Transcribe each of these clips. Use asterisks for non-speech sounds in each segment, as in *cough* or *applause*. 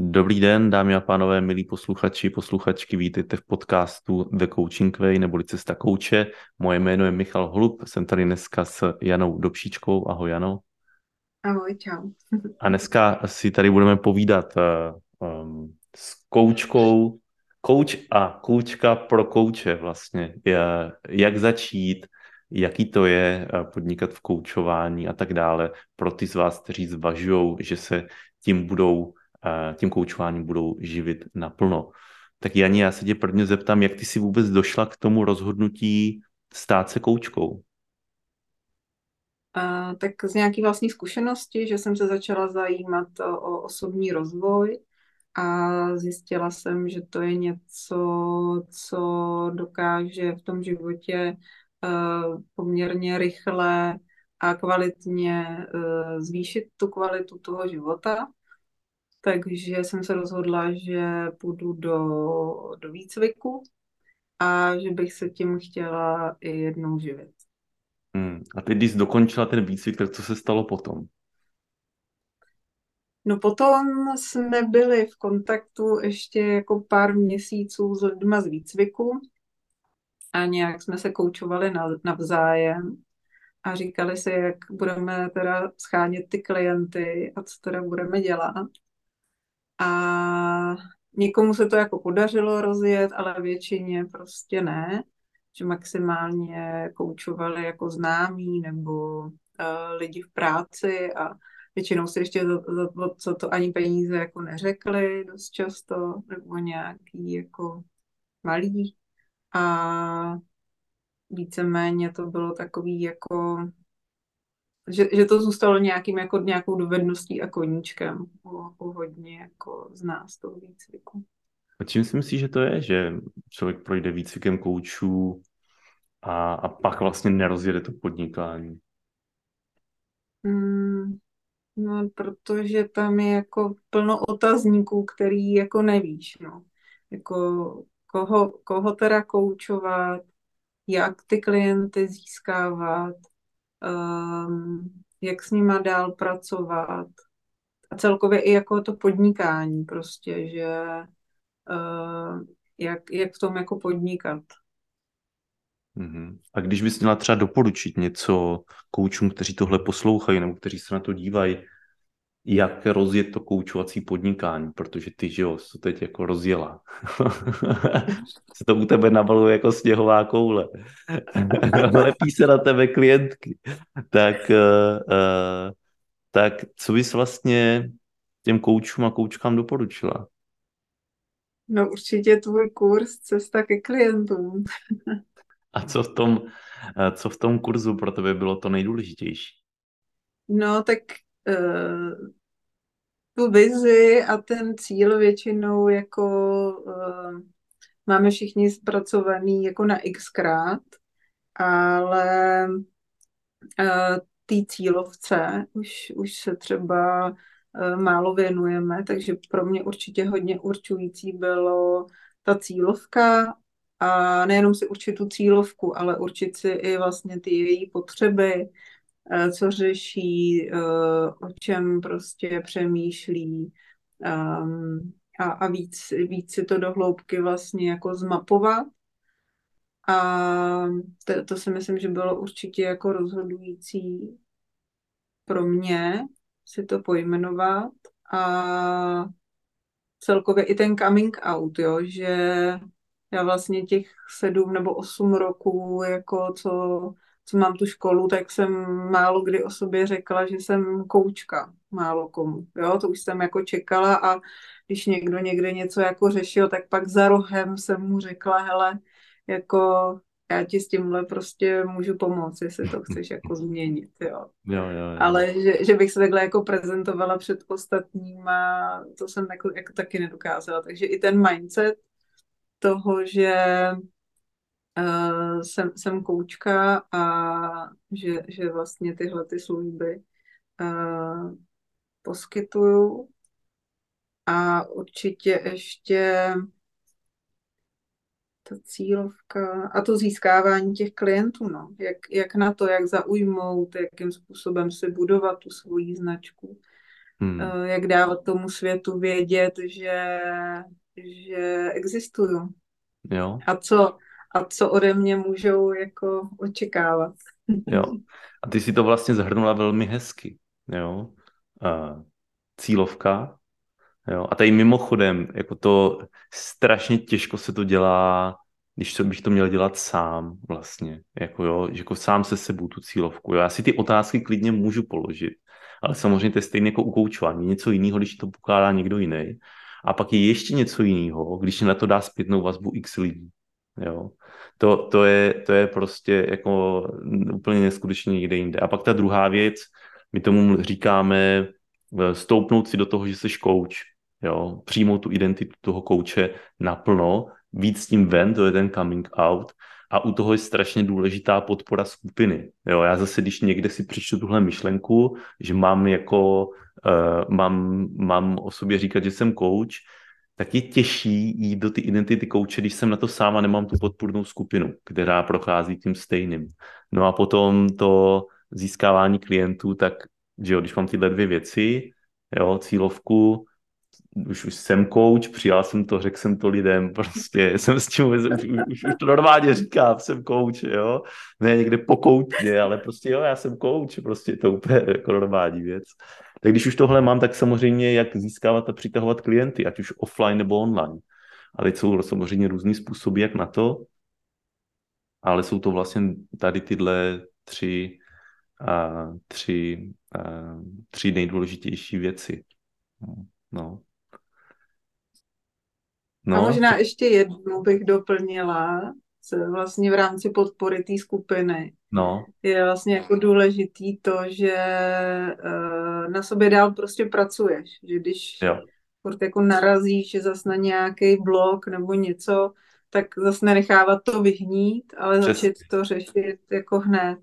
Dobrý den, dámy a pánové, milí posluchači, posluchačky, vítejte v podcastu The Coaching Way neboli Cesta kouče. Moje jméno je Michal Holub, jsem tady dneska s Janou Dobšíčkou. Ahoj Jano. Ahoj, čau. A dneska si tady budeme povídat um, s koučkou, kouč a koučka pro kouče vlastně. Jak začít, jaký to je uh, podnikat v koučování a tak dále pro ty z vás, kteří zvažují, že se tím budou tím koučováním budou živit naplno. Tak Jani, já se tě prvně zeptám, jak ty si vůbec došla k tomu rozhodnutí stát se koučkou? Tak z nějaký vlastní zkušenosti, že jsem se začala zajímat o osobní rozvoj a zjistila jsem, že to je něco, co dokáže v tom životě uh, poměrně rychle a kvalitně uh, zvýšit tu kvalitu toho života takže jsem se rozhodla, že půjdu do, do výcviku a že bych se tím chtěla i jednou živit. Hmm. A ty, když jsi dokončila ten výcvik, tak co se stalo potom? No potom jsme byli v kontaktu ještě jako pár měsíců s lidma z výcviku a nějak jsme se koučovali navzájem a říkali si, jak budeme teda schánět ty klienty a co teda budeme dělat. A někomu se to jako podařilo rozjet, ale většině prostě ne, že maximálně koučovali jako známí nebo uh, lidi v práci a většinou si ještě za, za, za to ani peníze jako neřekli dost často, nebo nějaký jako malý. A víceméně to bylo takový jako že, že to zůstalo nějakým, jako, nějakou dovedností a koníčkem u, u hodně jako z nás toho výcviku. A čím si myslíš, že to je, že člověk projde výcvikem koučů a, a pak vlastně nerozjede to podnikání? Hmm, no, protože tam je jako plno otazníků, který jako nevíš, no. Jako koho, koho teda koučovat, jak ty klienty získávat, um, jak s nima dál pracovat a celkově i jako to podnikání prostě, že uh, jak, jak v tom jako podnikat. Mm-hmm. A když bys měla třeba doporučit něco koučům, kteří tohle poslouchají nebo kteří se na to dívají, jak rozjet to koučovací podnikání, protože ty, že jo, to teď jako rozjela. *laughs* se to u tebe nabaluje jako sněhová koule. *laughs* Lepí se na tebe klientky. Tak, uh, uh, tak co bys vlastně těm koučům a koučkám doporučila? No určitě tvůj kurz Cesta ke klientům. *laughs* a co v tom, co v tom kurzu pro tebe bylo to nejdůležitější? No tak tu vizi a ten cíl většinou jako uh, máme všichni zpracovaný jako na xkrát, ale uh, té cílovce už, už se třeba uh, málo věnujeme, takže pro mě určitě hodně určující bylo ta cílovka a nejenom si určit tu cílovku, ale určit si i vlastně ty její potřeby, Eh, co řeší, eh, o čem prostě přemýšlí ehm, a, a víc, víc si to do hloubky vlastně jako zmapovat. A to, to si myslím, že bylo určitě jako rozhodující pro mě si to pojmenovat a celkově i ten coming out, jo, že já vlastně těch sedm nebo osm roků, jako co co mám tu školu, tak jsem málo kdy o sobě řekla, že jsem koučka, málo komu. Jo, to už jsem jako čekala a když někdo někde něco jako řešil, tak pak za rohem jsem mu řekla, hele, jako já ti s tímhle prostě můžu pomoct, jestli to chceš *laughs* jako změnit, jo. jo, jo, jo. Ale že, že bych se takhle jako prezentovala před ostatníma, to jsem jako, jako taky nedokázala. Takže i ten mindset toho, že uh, jsem, jsem koučka a že, že vlastně tyhle ty služby uh, poskytuju. A určitě ještě ta cílovka a to získávání těch klientů, no. Jak, jak na to, jak zaujmout, jakým způsobem si budovat tu svoji značku. hmm. jak dávat tomu světu vědět, že, že existuju. Jo. A co, a co ode mě můžou jako očekávat. Jo. *laughs* A ty si to vlastně zhrnula velmi hezky. Jo. A cílovka. Jo. A tady mimochodem, jako to strašně těžko se to dělá, když to, bych to měl dělat sám vlastně. Jako jo, že jako sám se sebou tu cílovku. Jo. Já si ty otázky klidně můžu položit. Ale samozřejmě to je stejně jako u koučování. Něco jiného, když to pokládá někdo jiný. A pak je ještě něco jiného, když na to dá zpětnou vazbu x lidí. Jo. To, to, je, to je prostě jako úplně neskutečně někde jinde. A pak ta druhá věc, my tomu říkáme eh, stoupnout si do toho, že jsi kouč, jo, přijmout tu identitu toho kouče naplno, víc s tím ven, to je ten coming out, a u toho je strašně důležitá podpora skupiny. Jo, já zase, když někde si přečtu tuhle myšlenku, že mám jako, uh, mám, mám o sobě říkat, že jsem coach, tak je těžší jít do ty identity kouče, když jsem na to sám a nemám tu podpůrnou skupinu, která prochází tím stejným. No a potom to získávání klientů, tak že jo, když mám tyhle dvě věci, jo, cílovku, už, už jsem coach, přijal jsem to, řekl jsem to lidem, *laughs* prostě jsem s tím, už, už, už to normálně říkám, jsem coach, jo, ne někde po ale prostě jo, já jsem coach, prostě to úplně jako normální věc. Tak když už tohle mám, tak samozřejmě jak získávat a přitahovat klienty, ať už offline nebo online. Ale jsou samozřejmě různý způsoby, jak na to, ale jsou to vlastně tady tyhle tři, a, tři, a, tři nejdůležitější věci. No. No. A možná ještě jednu bych doplnila, vlastně v rámci podpory té skupiny. No. Je vlastně jako důležitý to, že uh, na sobě dál prostě pracuješ. Že když jo. furt jako narazíš zas na nějaký blok nebo něco, tak zase nenechávat to vyhnít, ale Přes... začít to řešit jako hned.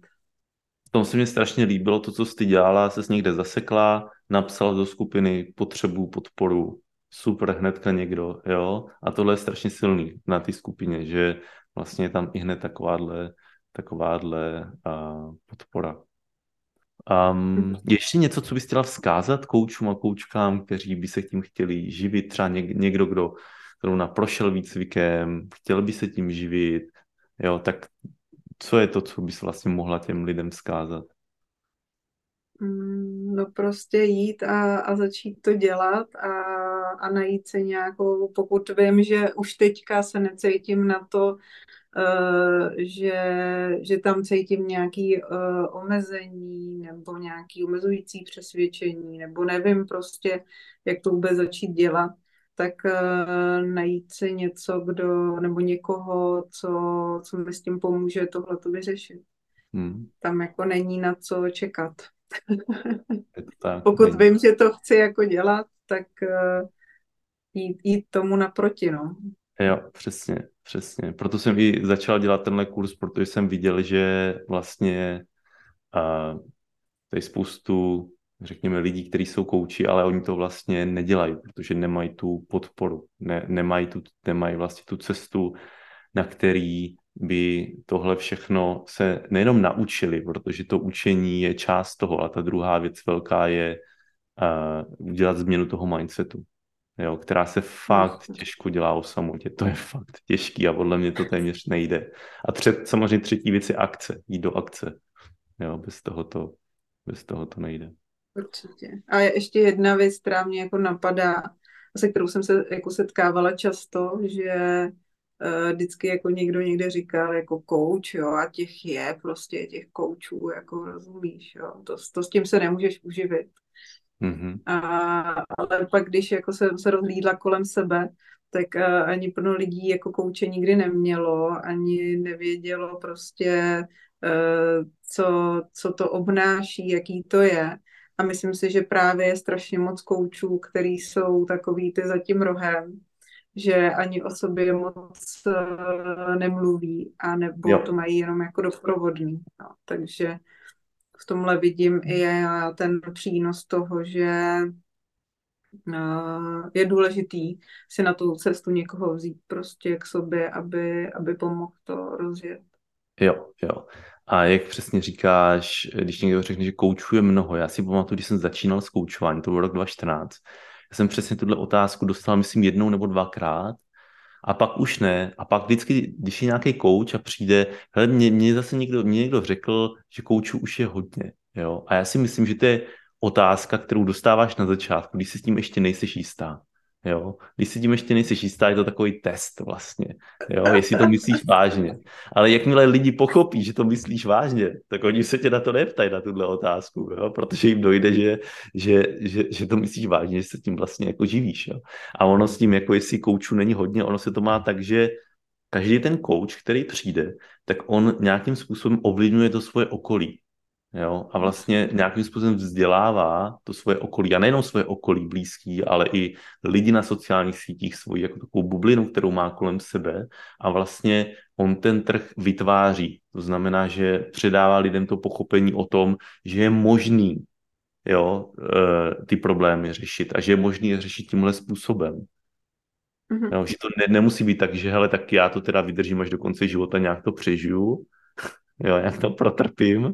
V tom se mi strašně líbilo to, co jsi dělala, se někde zasekla, napsala do skupiny potřebu, podporu, super, hnedka někdo, jo, a tohle je strašně silný na té skupině, že vlastně je tam i hned takováhle, takováhle uh, podpora. Um, ještě něco, co bys chtěla vzkázat koučům a koučkám, kteří by se tím chtěli živit, třeba něk, někdo, kdo zrovna prošel výcvikem, chtěl by se tím živit, jo, tak co je to, co bys vlastně mohla těm lidem vzkázat? Mm, no prostě jít a, a začít to dělat a, a najít se nějakou, pokud vím, že už teďka se necítím na to, uh, že, že tam cítím nějaký uh, omezení nebo nějaký omezující přesvědčení, nebo nevím prostě, jak to vůbec začít dělat, tak uh, najít si něco, kdo, nebo někoho, co, co mi s tím pomůže tohle to vyřešit. Hmm. Tam jako není na co čekat. tak, *laughs* Pokud není. vím, že to chci jako dělat, tak uh, jít, jít tomu naproti, no. Jo, přesně, přesně. Proto jsem i začal dělat tenhle kurz, protože jsem viděl, že vlastně uh, tady spoustu, řekněme, lidí, kteří jsou kouči, ale oni to vlastně nedělají, protože nemají tu podporu, ne, nemají, tu, nemají vlastně tu cestu, na který by tohle všechno se nejenom naučili, protože to učení je část toho, a ta druhá věc velká je uh, udělat změnu toho mindsetu, jo, která se fakt těžko dělá o samotě. To je fakt těžký a podle mě to téměř nejde. A třet, samozřejmě třetí věc je akce, jít do akce. Jo, bez toho to, bez toho to nejde. Určitě. A ještě jedna věc, která mě jako napadá, se kterou jsem se jako setkávala často, že uh, vždycky jako někdo někde říkal jako coach, jo, a těch je prostě těch koučů, jako rozumíš, jo, to, to s tím se nemůžeš uživit. Mm-hmm. A, ale pak, když jako jsem se rozlídla kolem sebe, tak uh, ani plno lidí jako kouče nikdy nemělo, ani nevědělo prostě, uh, co, co to obnáší, jaký to je. A myslím si, že právě je strašně moc koučů, který jsou takový ty za tím rohem, že ani o sobě moc uh, nemluví, a nebo jo. to mají jenom jako doprovodný. No. Takže v tomhle vidím i ten přínos toho, že je důležitý si na tu cestu někoho vzít prostě k sobě, aby, aby pomohl to rozjet. Jo, jo. A jak přesně říkáš, když někdo řekne, že koučuje mnoho, já si pamatuju, když jsem začínal s koučováním, to byl rok 2014, já jsem přesně tuhle otázku dostal, myslím, jednou nebo dvakrát a pak už ne. A pak vždycky, když je nějaký kouč a přijde, hele, mě, mě zase někdo, mě někdo řekl, že koučů už je hodně. Jo? A já si myslím, že to je otázka, kterou dostáváš na začátku, když si s tím ještě nejseš jistá. Jo? Když si tím ještě nejsi jistá, je to takový test vlastně, jo? jestli to myslíš vážně. Ale jakmile lidi pochopí, že to myslíš vážně, tak oni se tě na to neptají, na tuhle otázku, jo? protože jim dojde, že, že, že, že to myslíš vážně, že se tím vlastně jako živíš. Jo? A ono s tím, jako jestli koučů není hodně, ono se to má tak, že každý ten kouč, který přijde, tak on nějakým způsobem ovlivňuje to svoje okolí. Jo? A vlastně nějakým způsobem vzdělává to svoje okolí, a nejenom svoje okolí blízký, ale i lidi na sociálních sítích, svoji jako takovou bublinu, kterou má kolem sebe a vlastně on ten trh vytváří. To znamená, že předává lidem to pochopení o tom, že je možný jo, e, ty problémy řešit a že je možný je řešit tímhle způsobem. Mm-hmm. Jo, že to ne, nemusí být tak, že hele, tak já to teda vydržím až do konce života, nějak to přežiju, *laughs* jo, jak to protrpím,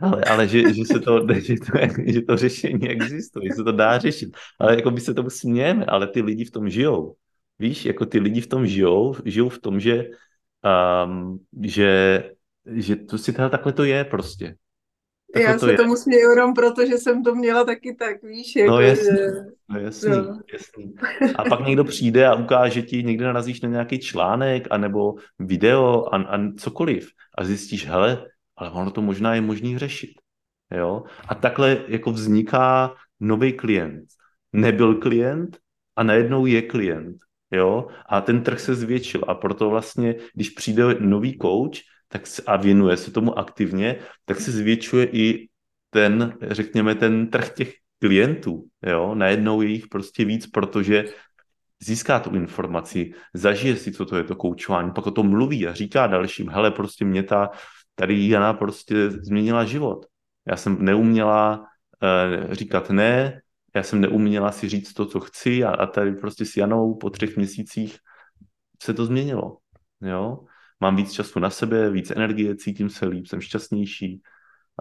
ale, ale že, že, se to, *laughs* že, to, že to řešení existuje, že se to dá řešit. Ale jako by se tomu smějeme, ale ty lidi v tom žijou. Víš, jako ty lidi v tom žijou, žijou v tom, že, um, že, že to si teda takhle to je prostě. Takhle Já to se je. tomu směju jenom proto, že jsem to měla taky tak, víš. Jako, no jasný, že... no jasný, no. jasný. A pak někdo přijde a ukáže ti, někde narazíš na nějaký článek, anebo video, a, a cokoliv. A zjistíš, hele, ale ono to možná je možný řešit. Jo? A takhle jako vzniká nový klient. Nebyl klient a najednou je klient. Jo? A ten trh se zvětšil a proto vlastně, když přijde nový coach tak a věnuje se tomu aktivně, tak se zvětšuje i ten, řekněme, ten trh těch klientů. Jo? Najednou je jich prostě víc, protože získá tu informaci, zažije si, co to je to koučování, pak o tom mluví a říká dalším, hele, prostě mě ta tady Jana prostě změnila život. Já jsem neuměla uh, říkat ne, já jsem neuměla si říct to, co chci a, a tady prostě s Janou po třech měsících se to změnilo. Jo? Mám víc času na sebe, víc energie, cítím se líp, jsem šťastnější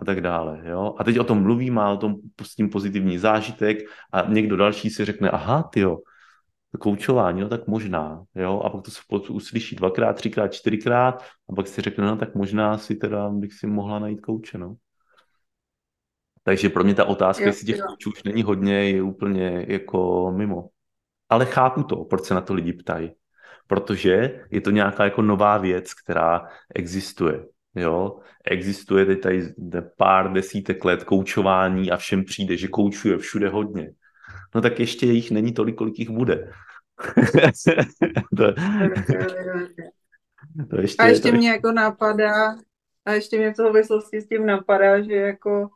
a tak dále. Jo? A teď o tom mluví, má o tom s tím pozitivní zážitek a někdo další si řekne, aha, ty jo, koučování, no tak možná, jo, a pak to se uslyší dvakrát, třikrát, čtyřikrát a pak si řekne, no tak možná si teda bych si mohla najít kouče, no. Takže pro mě ta otázka, jestli těch koučů už není hodně, je úplně jako mimo. Ale chápu to, proč se na to lidi ptají. Protože je to nějaká jako nová věc, která existuje. Jo, existuje teď tady pár desítek let koučování a všem přijde, že koučuje všude hodně no tak ještě jich není tolik, kolik jich bude. *laughs* to, *laughs* to ještě, a ještě to... mě jako napadá, a ještě mě v souvislosti s tím napadá, že jako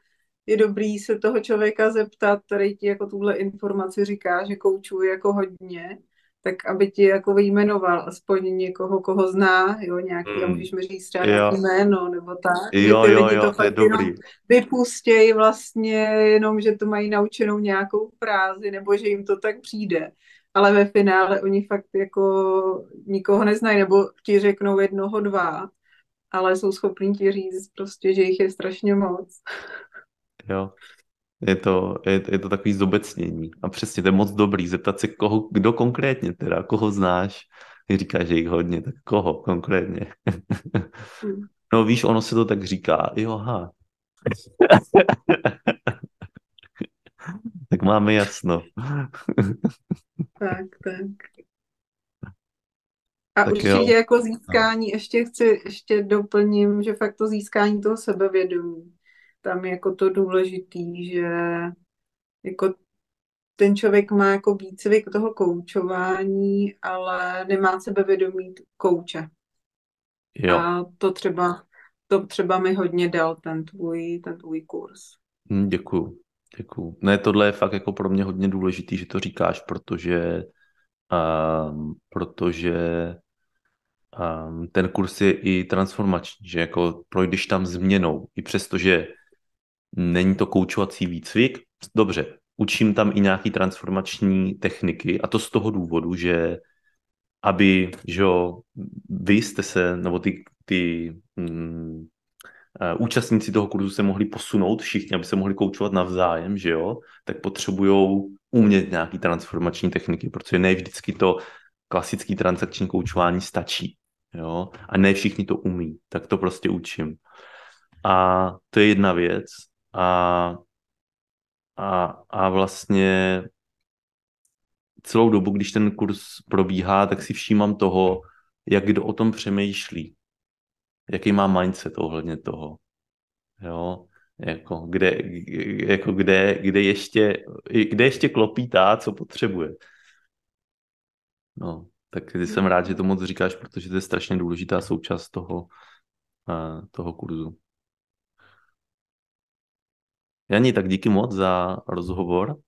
je dobrý se toho člověka zeptat, který ti jako tuhle informaci říká, že koučuje jako hodně, tak aby ti jako vyjmenoval aspoň někoho, koho zná, jo, nějaký, mm. můžeš mi říct třeba nějaký jméno, nebo tak. Jo, jo, jo, to, to je dobrý. Vypustějí vlastně jenom, že to mají naučenou nějakou frázi, nebo že jim to tak přijde. Ale ve finále oni fakt jako nikoho neznají, nebo ti řeknou jednoho, dva, ale jsou schopní ti říct prostě, že jich je strašně moc. Jo, je to, je, je to takový zobecnění. A přesně, to je moc dobrý. Zeptat se, koho, kdo konkrétně teda, koho znáš. Říká, že jich hodně, tak koho konkrétně? Hmm. no víš, ono se to tak říká. Jo, ha. *laughs* tak máme jasno. tak, tak. A tak určitě jo. jako získání, ještě chci, ještě doplním, že fakt to získání toho sebevědomí tam je jako to důležitý, že jako ten člověk má jako výcvik toho koučování, ale nemá sebevědomí kouče. Jo. A to třeba, to třeba mi hodně dal ten tvůj, ten tvůj kurz. Hm, děkuju, děkuju. Ne, tohle je fakt jako pro mě hodně důležitý, že to říkáš, protože um, protože um, ten kurz je i transformační, že jako projdeš tam změnou, i přesto, že Není to koučovací výcvik? Dobře, učím tam i nějaký transformační techniky a to z toho důvodu, že aby, že jo, vy jste se, nebo ty, ty mm, uh, účastníci toho kurzu se mohli posunout všichni, aby se mohli koučovat navzájem, že jo, tak potřebují umět nějaký transformační techniky, protože ne vždycky to klasický transakční koučování stačí, jo, a ne všichni to umí, tak to prostě učím. A to je jedna věc. A, a, a vlastně celou dobu, když ten kurz probíhá, tak si všímám toho, jak kdo o tom přemýšlí. Jaký má mindset ohledně toho. Jo? Jako, kde, jako kde, kde, ještě, kde ještě klopí ta, co potřebuje. No, tak jsem rád, že to moc říkáš, protože to je strašně důležitá součást toho, uh, toho kurzu. Jani, tak díky moc za rozhovor.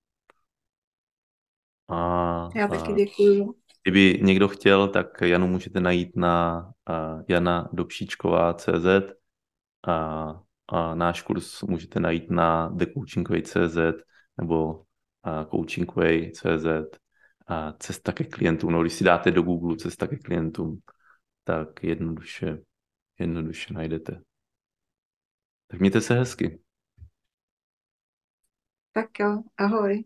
A, Já taky děkuji. Kdyby někdo chtěl, tak Janu můžete najít na uh, Jana Dobšíčková.cz a, a náš kurz můžete najít na thecoachingway.cz nebo uh, coachingway.cz a cesta ke klientům. No, když si dáte do Google cesta ke klientům, tak jednoduše, jednoduše najdete. Tak mějte se hezky. Tak jo, ahoj.